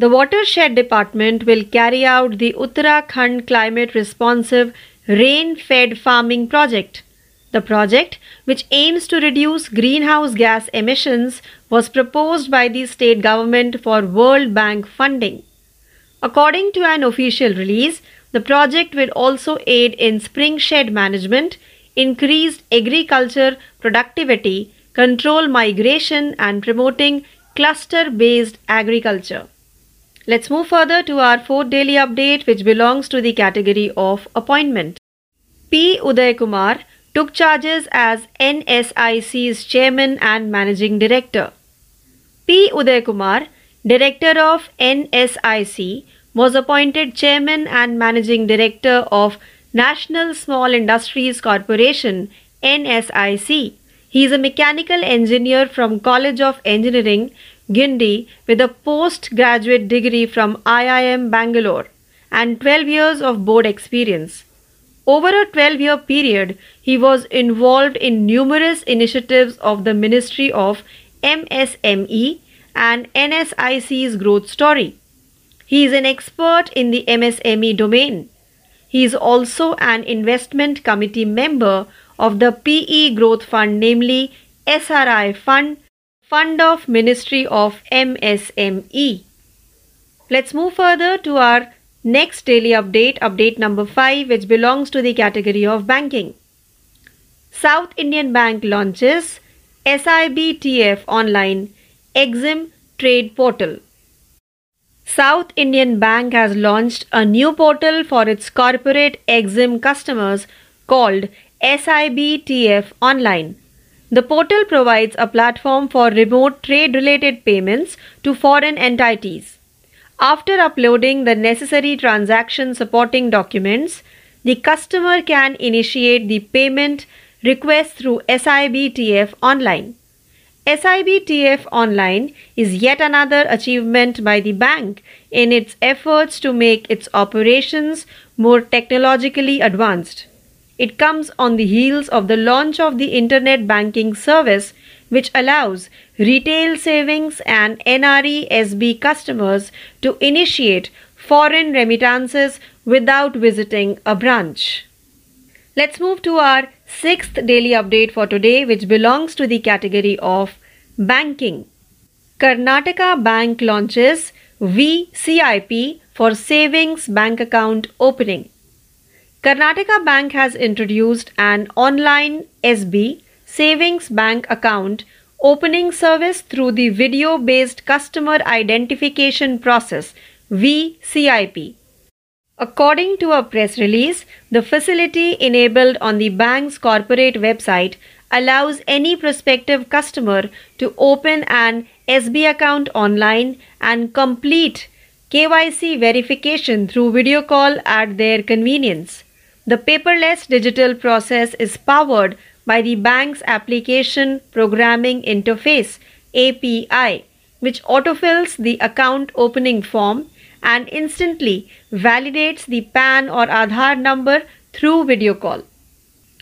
The Watershed Department will carry out the Uttarakhand Climate Responsive Rain Fed Farming Project. The project, which aims to reduce greenhouse gas emissions, was proposed by the state government for World Bank funding. According to an official release, the project will also aid in spring shed management, increased agriculture productivity, control migration, and promoting cluster based agriculture. Let's move further to our fourth daily update, which belongs to the category of appointment. P. Uday Kumar took charges as NSIC's chairman and managing director. P. Uday Kumar, director of NSIC, was appointed chairman and managing director of National Small Industries Corporation NSIC. He is a mechanical engineer from College of Engineering, Guindy, with a postgraduate degree from IIM Bangalore and 12 years of board experience. Over a 12 year period, he was involved in numerous initiatives of the Ministry of MSME and NSIC's growth story. He is an expert in the MSME domain. He is also an investment committee member of the PE Growth Fund, namely SRI Fund, Fund of Ministry of MSME. Let's move further to our Next daily update, update number 5, which belongs to the category of banking. South Indian Bank launches SIBTF Online Exim Trade Portal. South Indian Bank has launched a new portal for its corporate Exim customers called SIBTF Online. The portal provides a platform for remote trade related payments to foreign entities. After uploading the necessary transaction supporting documents, the customer can initiate the payment request through SIBTF Online. SIBTF Online is yet another achievement by the bank in its efforts to make its operations more technologically advanced. It comes on the heels of the launch of the Internet Banking Service, which allows retail savings and NRESB customers to initiate foreign remittances without visiting a branch. Let's move to our sixth daily update for today, which belongs to the category of banking. Karnataka Bank launches VCIP for savings bank account opening. Karnataka Bank has introduced an online SB savings bank account opening service through the video based customer identification process VCIP. According to a press release, the facility enabled on the bank's corporate website allows any prospective customer to open an SB account online and complete KYC verification through video call at their convenience. The paperless digital process is powered by the bank's application programming interface API, which autofills the account opening form and instantly validates the PAN or Aadhaar number through video call.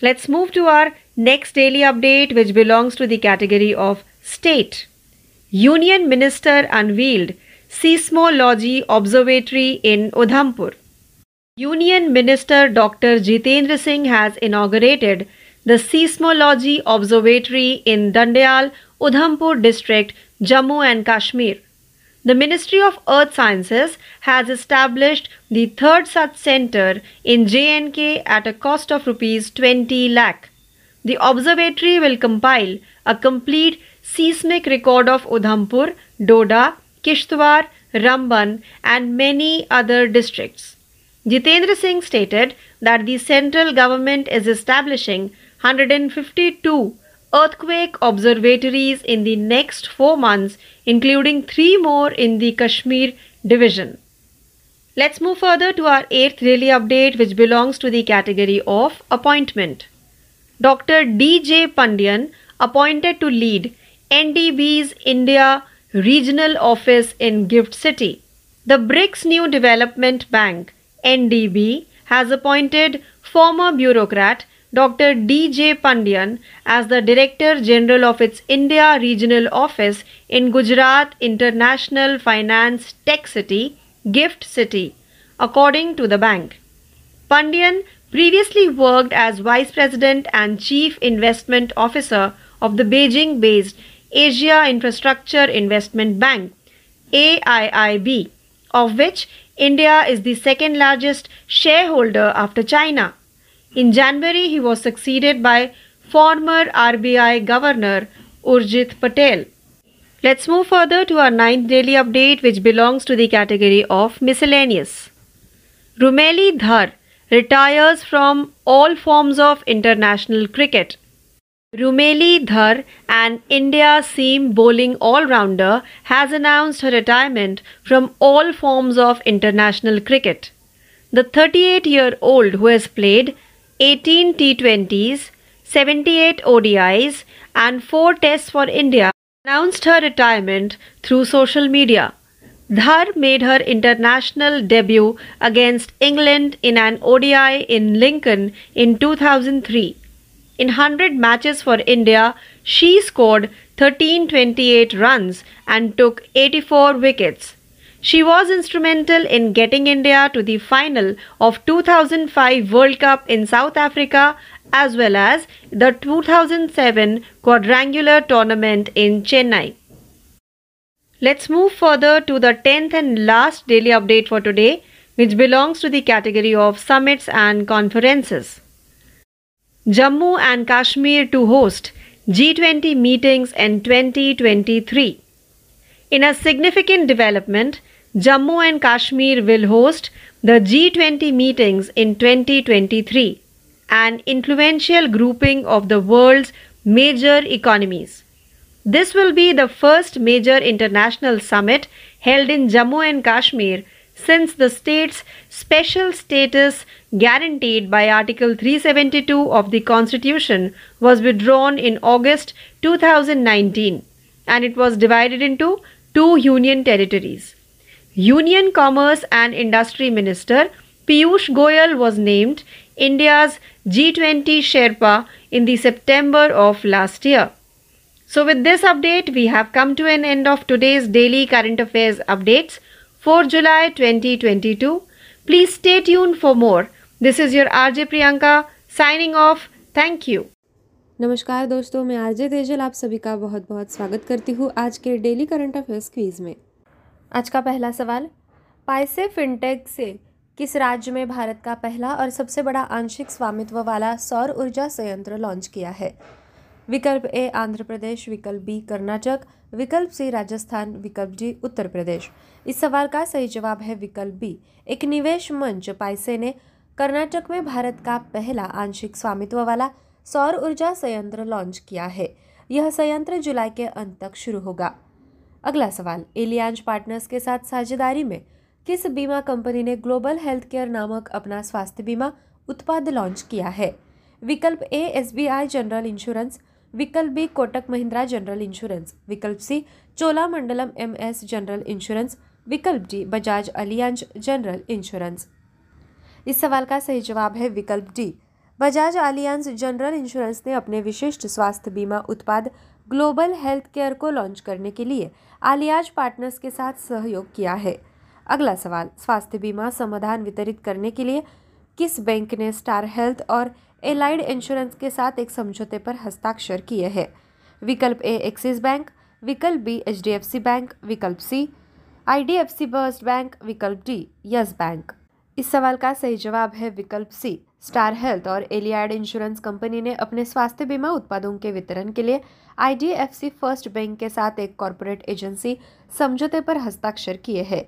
Let's move to our next daily update, which belongs to the category of state. Union Minister unveiled Seismology Observatory in Udhampur. Union Minister Dr. Jitendra Singh has inaugurated the Seismology Observatory in Dandyal, Udhampur district, Jammu and Kashmir. The Ministry of Earth Sciences has established the third such center in JNK at a cost of rupees 20 lakh. The observatory will compile a complete seismic record of Udhampur, Doda, Kishtwar, Ramban, and many other districts. Jitendra Singh stated that the central government is establishing 152 earthquake observatories in the next four months, including three more in the Kashmir division. Let's move further to our eighth daily update, which belongs to the category of appointment. Dr. D. J. Pandian appointed to lead NDB's India regional office in Gift City. The BRICS New Development Bank, NDB, has appointed former bureaucrat Dr. D. J. Pandian as the Director General of its India Regional Office in Gujarat International Finance Tech City, Gift City, according to the bank. Pandian previously worked as Vice President and Chief Investment Officer of the Beijing based Asia Infrastructure Investment Bank, AIIB, of which India is the second largest shareholder after China. In January, he was succeeded by former RBI Governor Urjit Patel. Let's move further to our ninth daily update, which belongs to the category of miscellaneous. Rumeli Dhar retires from all forms of international cricket. Rumeli Dhar, an India seam bowling all rounder, has announced her retirement from all forms of international cricket. The 38 year old, who has played 18 T20s, 78 ODIs, and 4 tests for India, announced her retirement through social media. Dhar made her international debut against England in an ODI in Lincoln in 2003. In 100 matches for India, she scored 1328 runs and took 84 wickets. She was instrumental in getting India to the final of 2005 World Cup in South Africa as well as the 2007 quadrangular tournament in Chennai. Let's move further to the 10th and last daily update for today, which belongs to the category of summits and conferences. Jammu and Kashmir to host G20 meetings in 2023. In a significant development, Jammu and Kashmir will host the G20 meetings in 2023, an influential grouping of the world's major economies. This will be the first major international summit held in Jammu and Kashmir since the state's special status guaranteed by Article 372 of the Constitution was withdrawn in August 2019 and it was divided into two union territories. Union Commerce and Industry Minister Piyush Goyal was named India's G20 Sherpa in the September of last year. So with this update we have come to an end of today's daily current affairs updates for July 2022. Please stay tuned for more. This is your RJ Priyanka signing off. Thank you. नमस्कार दोस्तों, मैं आरजे तेजल, आप सभी का बहुत बहुत स्वागत करती हूँ आज के डेली करंट अफेयर्स क्वीज में आज का पहला सवाल, पाइसे फिनटेक से किस राज्य में भारत का पहला और सबसे बड़ा आंशिक स्वामित्व वाला सौर ऊर्जा संयंत्र लॉन्च किया है विकल्प ए, आंध्र प्रदेश, विकल्प बी, कर्नाटक, विकल्प सी, राजस्थान, विकल्प डी, उत्तर प्रदेश इस सवाल का सही जवाब है विकल्प बी। एक निवेश मंच, पाइसे ने कर्नाटक में भारत का पहला आंशिक स्वामित्व वाला सौर ऊर्जा संयंत्र लॉन्च किया है। यह संयंत्र जुलाई के अंत तक शुरू होगा। अगला सवाल, एलियांज पार्टनर्स के साथ साझेदारी में किस बीमा कंपनी ने ग्लोबल हेल्थ केयर नामक अपना स्वास्थ्य बीमा उत्पाद लॉन्च किया है? विकल्प A S B I general insurance. विकल्प B, Kotak Mahindra general insurance. विकल्प C, Chola Mandalam M S general insurance. विकल्प D, Bajaj Allianz general insurance. इस सवाल का सही जवाब है विकल्प D. Bajaj Allianz general insurance ने अपने विशिष्ट स्वास्थ्य बीमा उत्पाद ग्लोबल हेल्थ केयर को लॉन्च करने के लिए आलियाज पार्टनर्स के साथ सहयोग किया है। अगला सवाल, स्वास्थ्य बीमा समाधान वितरित करने के लिए किस बैंक ने स्टार हेल्थ और एलाइड इंश्योरेंस के साथ एक समझौते पर हस्ताक्षर किए हैं? विकल्प ए, एक्सिस बैंक। विकल्प बी एच बैंक। विकल्प C I D F C first bank, विकल्प डी, यस बैंक। इस सवाल का सही जवाब है विकल्प सी। स्टार हेल्थ और एलियाड इंश्योरेंस कंपनी ने अपने स्वास्थ्य बीमा उत्पादों के वितरण के लिए आईडीएफसी फ़र्स्ट बैंक के साथ एक कॉरपोरेट एजेंसी समझौते पर हस्ताक्षर किए हैं।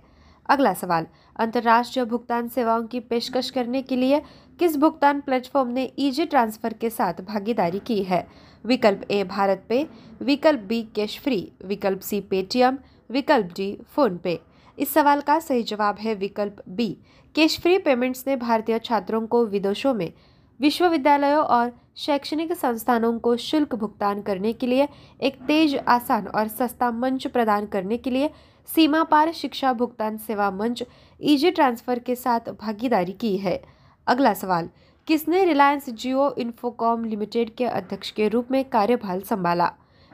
अगला सवाल, अंतर्राष्ट्रीय भुगतान सेवाओं की पेशकश करने के लिए किस भुगतान प्लेटफॉर्म ने ईजी ट्रांसफ़र के साथ भागीदारी की है? विकल्प ए, भारत पे। विकल्प बी, कैश फ्री। विकल्प सी, पेटीएम। विकल्प डी, फ़ोन पे। इस सवाल का सही जवाब है विकल्प बी। कैश फ्री पेमेंट्स ने भारतीय छात्रों को विदेशों में विश्वविद्यालयों और शैक्षणिक संस्थानों को शुल्क भुगतान करने के लिए एक तेज, आसान और सस्ता मंच प्रदान करने के लिए सीमा पार शिक्षा भुगतान सेवा मंच ईजी ट्रांसफ़र के साथ भागीदारी की है। अगला सवाल, किसने रिलायंस जियो इन्फोकॉम लिमिटेड के अध्यक्ष के रूप में कार्यभार संभाला?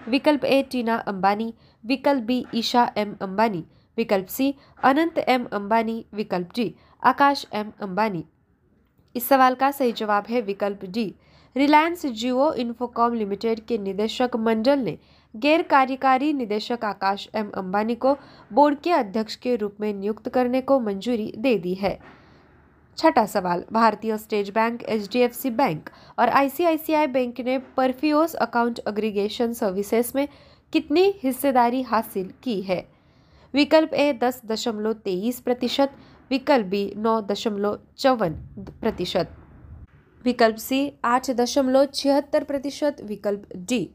विकल्प ए, टीना अंबानी। विकल्प बी, ईशा एम अंबानी. विकल्प सी, अनंत एम अंबानी. विकल्प डी आकाश एम अंबानी. इस सवाल का सही जवाब है विकल्प D. Reliance Jio Infocomm limited के निदेशक मंडल ने गैर कार्यकारी निदेशक आकाश एम अंबानी को बोर्ड के अध्यक्ष के रूप में नियुक्त करने को मंजूरी दे दी है। छठा सवाल, Bharatiya state bank, HDFC bank और आईसीआईसीआई बैंक ने परफ्यूस अकाउंट अग्रीगेशन सर्विसेज़ में कितनी हिस्सेदारी हासिल की है? विकल्प ए, दस दशमलव तेईस प्रतिशत, विकल्प बी, नौ दशमलव चौवन प्रतिशत। विकल्प सी, आठ दशमलव छिहत्तर प्रतिशत, विकल्प डी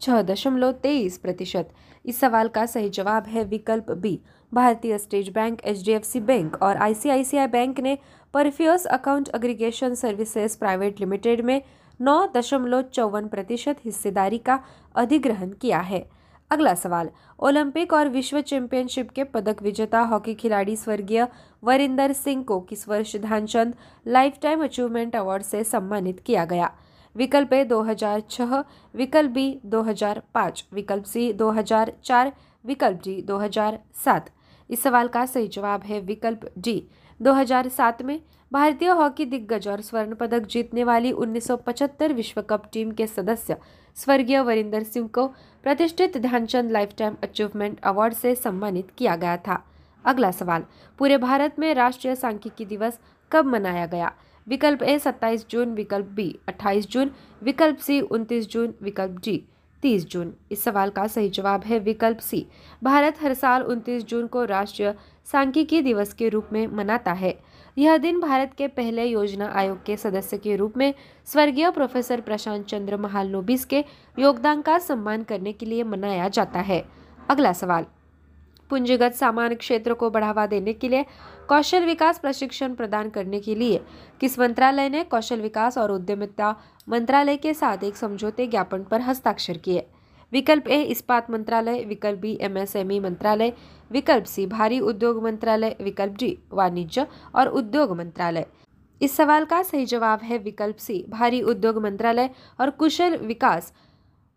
छः दशमलव तेईस प्रतिशत। इस सवाल का सही जवाब है विकल्प B. Bharatiya state bank, HDFC bank और आईसीआईसीआई बैंक ने Perfios account aggregation services private limited में नौ दशमलव चौवन प्रतिशत हिस्सेदारी का अधिग्रहण किया है। अगला सवाल ओलंपिक और विश्व चैंपियनशिप के पदक विजेता हॉकी खिलाड़ी स्वर्गीय वरिंदर सिंह को किस वर्ष Dhyanchand life time achievement award से सम्मानित किया गया? विकल्प ए 2006, विकल्प बी 2005, विकल्प सी 2004, विकल्प डी 2007 इस सवाल का सही जवाब है विकल्प डी 2007 में। भारतीय हॉकी दिग्गज और स्वर्ण पदक जीतने वाली 1975 विश्व कप टीम के सदस्य स्वर्गीय वरिंदर सिंह को प्रतिष्ठित Dhyanchand life time achievement award से सम्मानित किया गया था। अगला सवाल, पूरे भारत में राष्ट्रीय सांख्यिकी दिवस कब मनाया गया? विकल्प ए 27 जून, विकल्प बी 28 जून, विकल्प सी 29 जून, विकल्प डी 30 जून। इस सवाल का सही जवाब है विकल्प सी। भारत हर साल 29 जून को राष्ट्रीय सांख्यिकी दिवस के रूप में मनाता है। यह दिन भारत के पहले योजना आयोग के सदस्य के रूप में स्वर्गीय प्रोफेसर प्रशांत चंद्र महालोबिस के योगदान का सम्मान करने के लिए मनाया जाता है। अगला सवाल। पूंजीगत सामान्य क्षेत्र को बढ़ावा देने के लिए कौशल विकास प्रशिक्षण प्रदान करने के लिए किस मंत्रालय ने कौशल विकास और उद्यमिता मंत्रालय के साथ एक समझौते ज्ञापन पर हस्ताक्षर किए? विकल्प ए, इस्पात मंत्रालय, विकल्प बी, एमएसएमई मंत्रालय, विकल्प सी, भारी उद्योग मंत्रालय, विकल्प डी, वाणिज्य और उद्योग मंत्रालय। इस सवाल का सही जवाब है विकल्प सी, भारी उद्योग मंत्रालय और कुशल विकास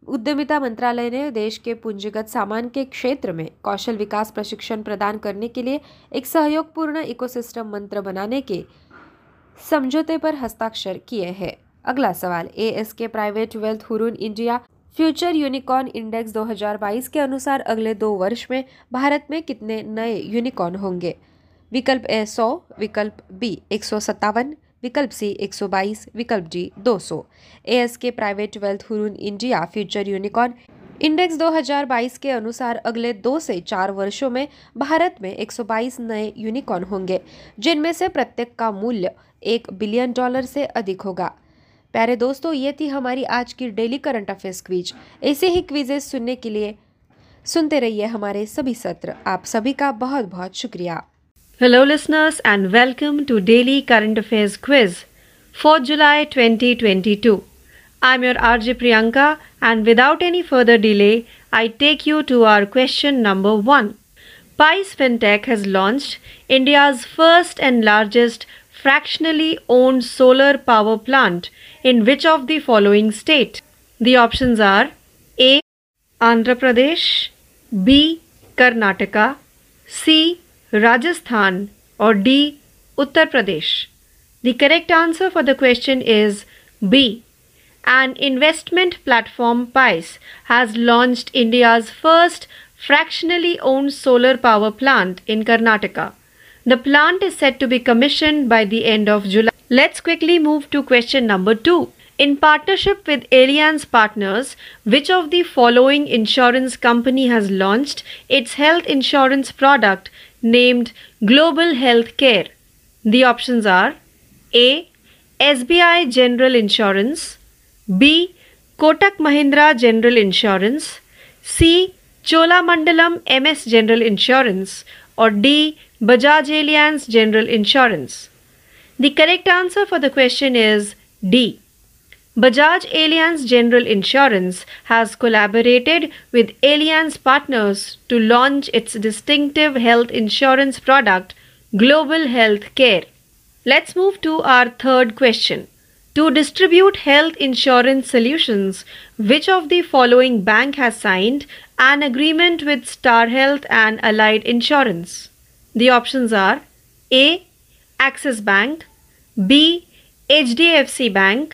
उद्यमिता मंत्रालय ने देश के पूंजीगत सामान के क्षेत्र में कौशल विकास प्रशिक्षण प्रदान करने के लिए एक सहयोगपूर्ण इकोसिस्टम मंत्र बनाने के समझौते पर हस्ताक्षर किए हैं। अगला सवाल, A S K private wealth Hurun India future unicorn index 2022 के अनुसार अगले दो वर्ष में भारत में कितने नए यूनिकॉर्न होंगे? विकल्प ए 100 विकल्प बी एक सौ सत्तावन, विकल्प सी 122 विकल्प D 200 AS K private wealth Hurun India future unicorn index 2022 के अनुसार अगले दो से चार वर्षों में भारत में 122 नए यूनिकॉर्न होंगे, जिनमें से प्रत्येक का मूल्य एक बिलियन डॉलर से अधिक होगा। प्यारे दोस्तों, ये थी हमारी आज की डेली करंट अफेयर्स क्विज। ऐसे ही क्विजेस सुनने के लिए सुनते रहिए हमारे सभी सत्र। आप सभी का बहुत बहुत शुक्रिया। Hello listeners and welcome to daily current affairs quiz fourth July 2022 I am your R J Priyanka and without any further delay I take you to our question number one Pice FinTech has launched India's first and largest fractionally owned solar power plant in which of the following state? The options are A. Andhra Pradesh, B. Karnataka, C. Rajasthan or D. Uttar Pradesh? The correct answer for the question is B. An investment platform PICE has launched India's first fractionally owned solar power plant in Karnataka. The plant is set to be commissioned by the end of July. Let's quickly move to question number 2. In partnership with Allianz Partners, which of the following insurance company has launched its health insurance product named Global Health Care. The options are A. SBI General Insurance, B. Kotak Mahindra General Insurance, C. Chola Mandalam MS General Insurance, or D. Bajaj Allianz General Insurance. The correct answer for the question is D. Bajaj Allianz General Insurance has collaborated with Allianz partners to launch its distinctive health insurance product, Global Health Care. Let's move to our third question. To distribute health insurance solutions, which of the following bank has signed an agreement with Star Health and Allied Insurance? The options are A. Axis Bank, B. HDFC Bank,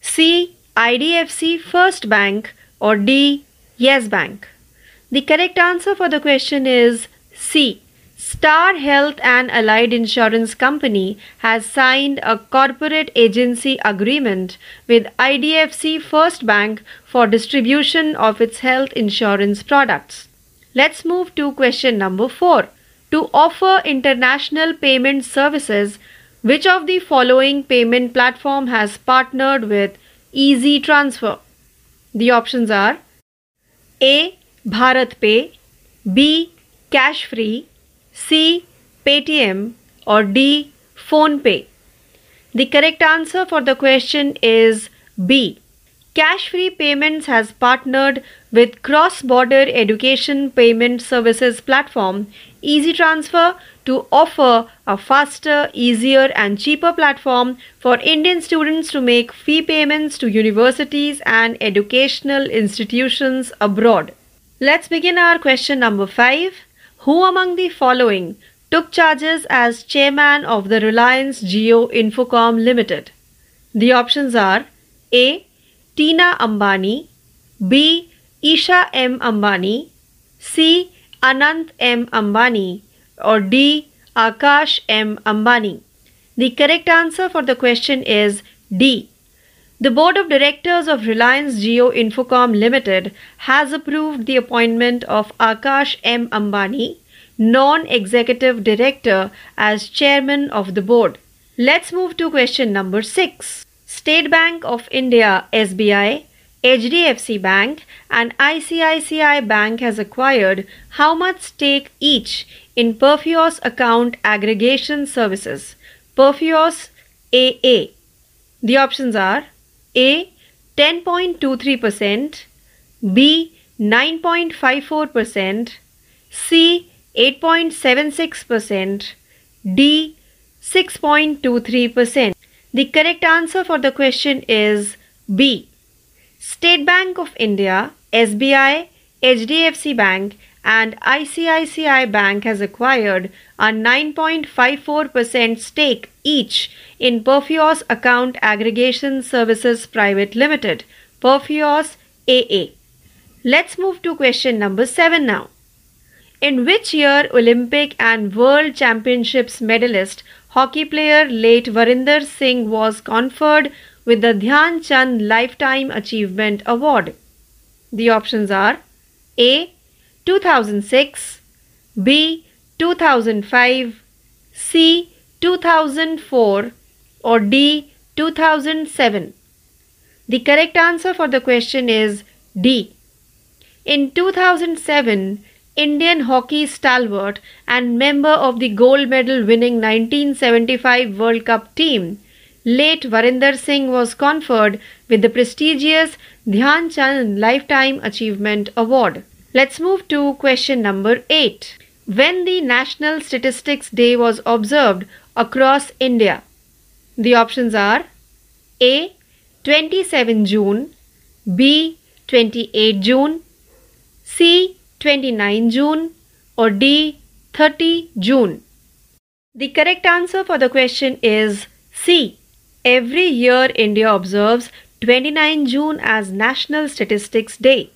C. IDFC First Bank or D. Yes Bank? The correct answer for the question is C. Star Health and Allied Insurance Company has signed a corporate agency agreement with IDFC First Bank for distribution of its health insurance products. Let's move to question number 4. To offer international payment services, which of the following payment platform has partnered with Easy Transfer? The options are A. Bharat Pay, B. Cash Free, C. Paytm, or D. Phone Pay. The correct answer for the question is B. Cash Free Payments has partnered with cross border education payment services platform Easy Transfer to offer a faster, easier, and cheaper platform for Indian students to make fee payments to universities and educational institutions abroad. Let's begin our question number 5. Who among the following took charges as chairman of the Reliance Geo Infocom Limited? The options are A. Tina Ambani, B. Isha M. Ambani, C. Anant M. Ambani, or D. Akash M. Ambani. The correct answer for the question is D. The Board of Directors of Reliance Jio Infocom Limited has approved the appointment of Akash M. Ambani, non executive director, as chairman of the board. Let's move to question number 6. State Bank of India SBI, HDFC Bank, and ICICI Bank has acquired how much stake each in Perfios account aggregation services? Perfios AA. The options are A 10.23%, B 9.54%, C 8.76%, D 6.23%. The correct answer for the question is B. State Bank of India, SBI, HDFC Bank, and ICICI Bank has acquired a 9.54% stake each in Perfios Account Aggregation Services Private Limited, Perfios AA. Let's move to question number 7 now. In which year Olympic and World Championships medalist hockey player late Varinder Singh was conferred with the Dhyan Chand Lifetime Achievement Award? The options are A 2006, B 2005, C 2004 or D 2007? The correct answer for the question is D. In 2007, Indian hockey stalwart and member of the gold medal winning 1975 World Cup team, late Varinder Singh was conferred with the prestigious Dhyan Chand Lifetime Achievement Award. Let's move to question number 8. When the National Statistics Day was observed across India? The options are A. 27 June, B. 28 June, C. 29 June, or D. 30 June. The correct answer for the question is C. Every year India observes 29 June as National Statistics Day.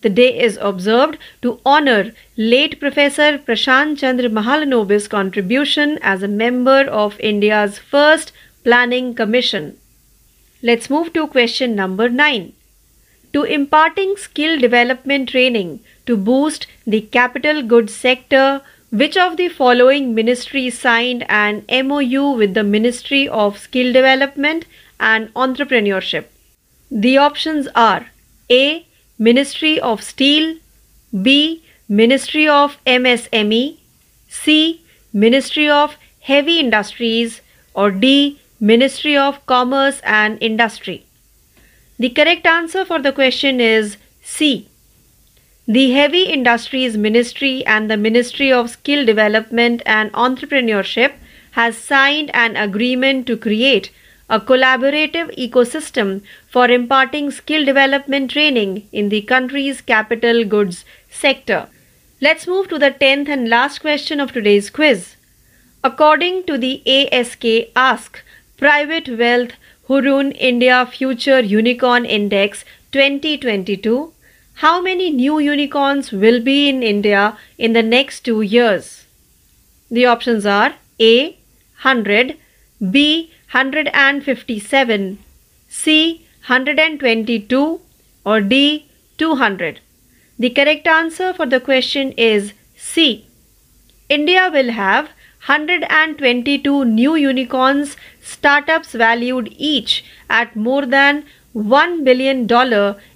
The day is observed to honor late Professor Prashant Chandra Mahalanobis' contribution as a member of India's first Planning Commission. Let's move to question number 9. To imparting skill development training to boost the capital goods sector, which of the following ministries signed an MOU with the Ministry of Skill Development and Entrepreneurship? The options are A. Ministry of Steel, B. Ministry of MSME, C. Ministry of Heavy Industries, or D. Ministry of Commerce and Industry. The correct answer for the question is C. The Heavy Industries Ministry and the Ministry of Skill Development and Entrepreneurship has signed an agreement to create a collaborative ecosystem for imparting skill development training in the country's capital goods sector. Let's move to the 10th and last question of today's quiz. According to the ASK Ask Private Wealth Hurun India Future Unicorn Index 2022, how many new unicorns will be in India in the next two years? The options are A. 100, B. 157, C 122 or D 200? The correct answer for the question is C. India will have 122 new unicorns startups valued each at more than $1 billion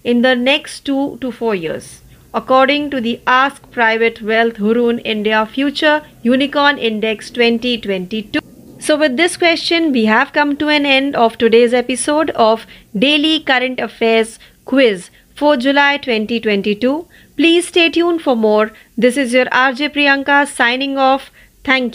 in the next 2 to 4 years. According to the Ask Private Wealth Hurun India Future Unicorn Index 2022. So, with this question, we have come to an end of today's episode of Daily Current Affairs Quiz for July 2022. Please stay tuned for more. This is your RJ Priyanka signing off. Thank you.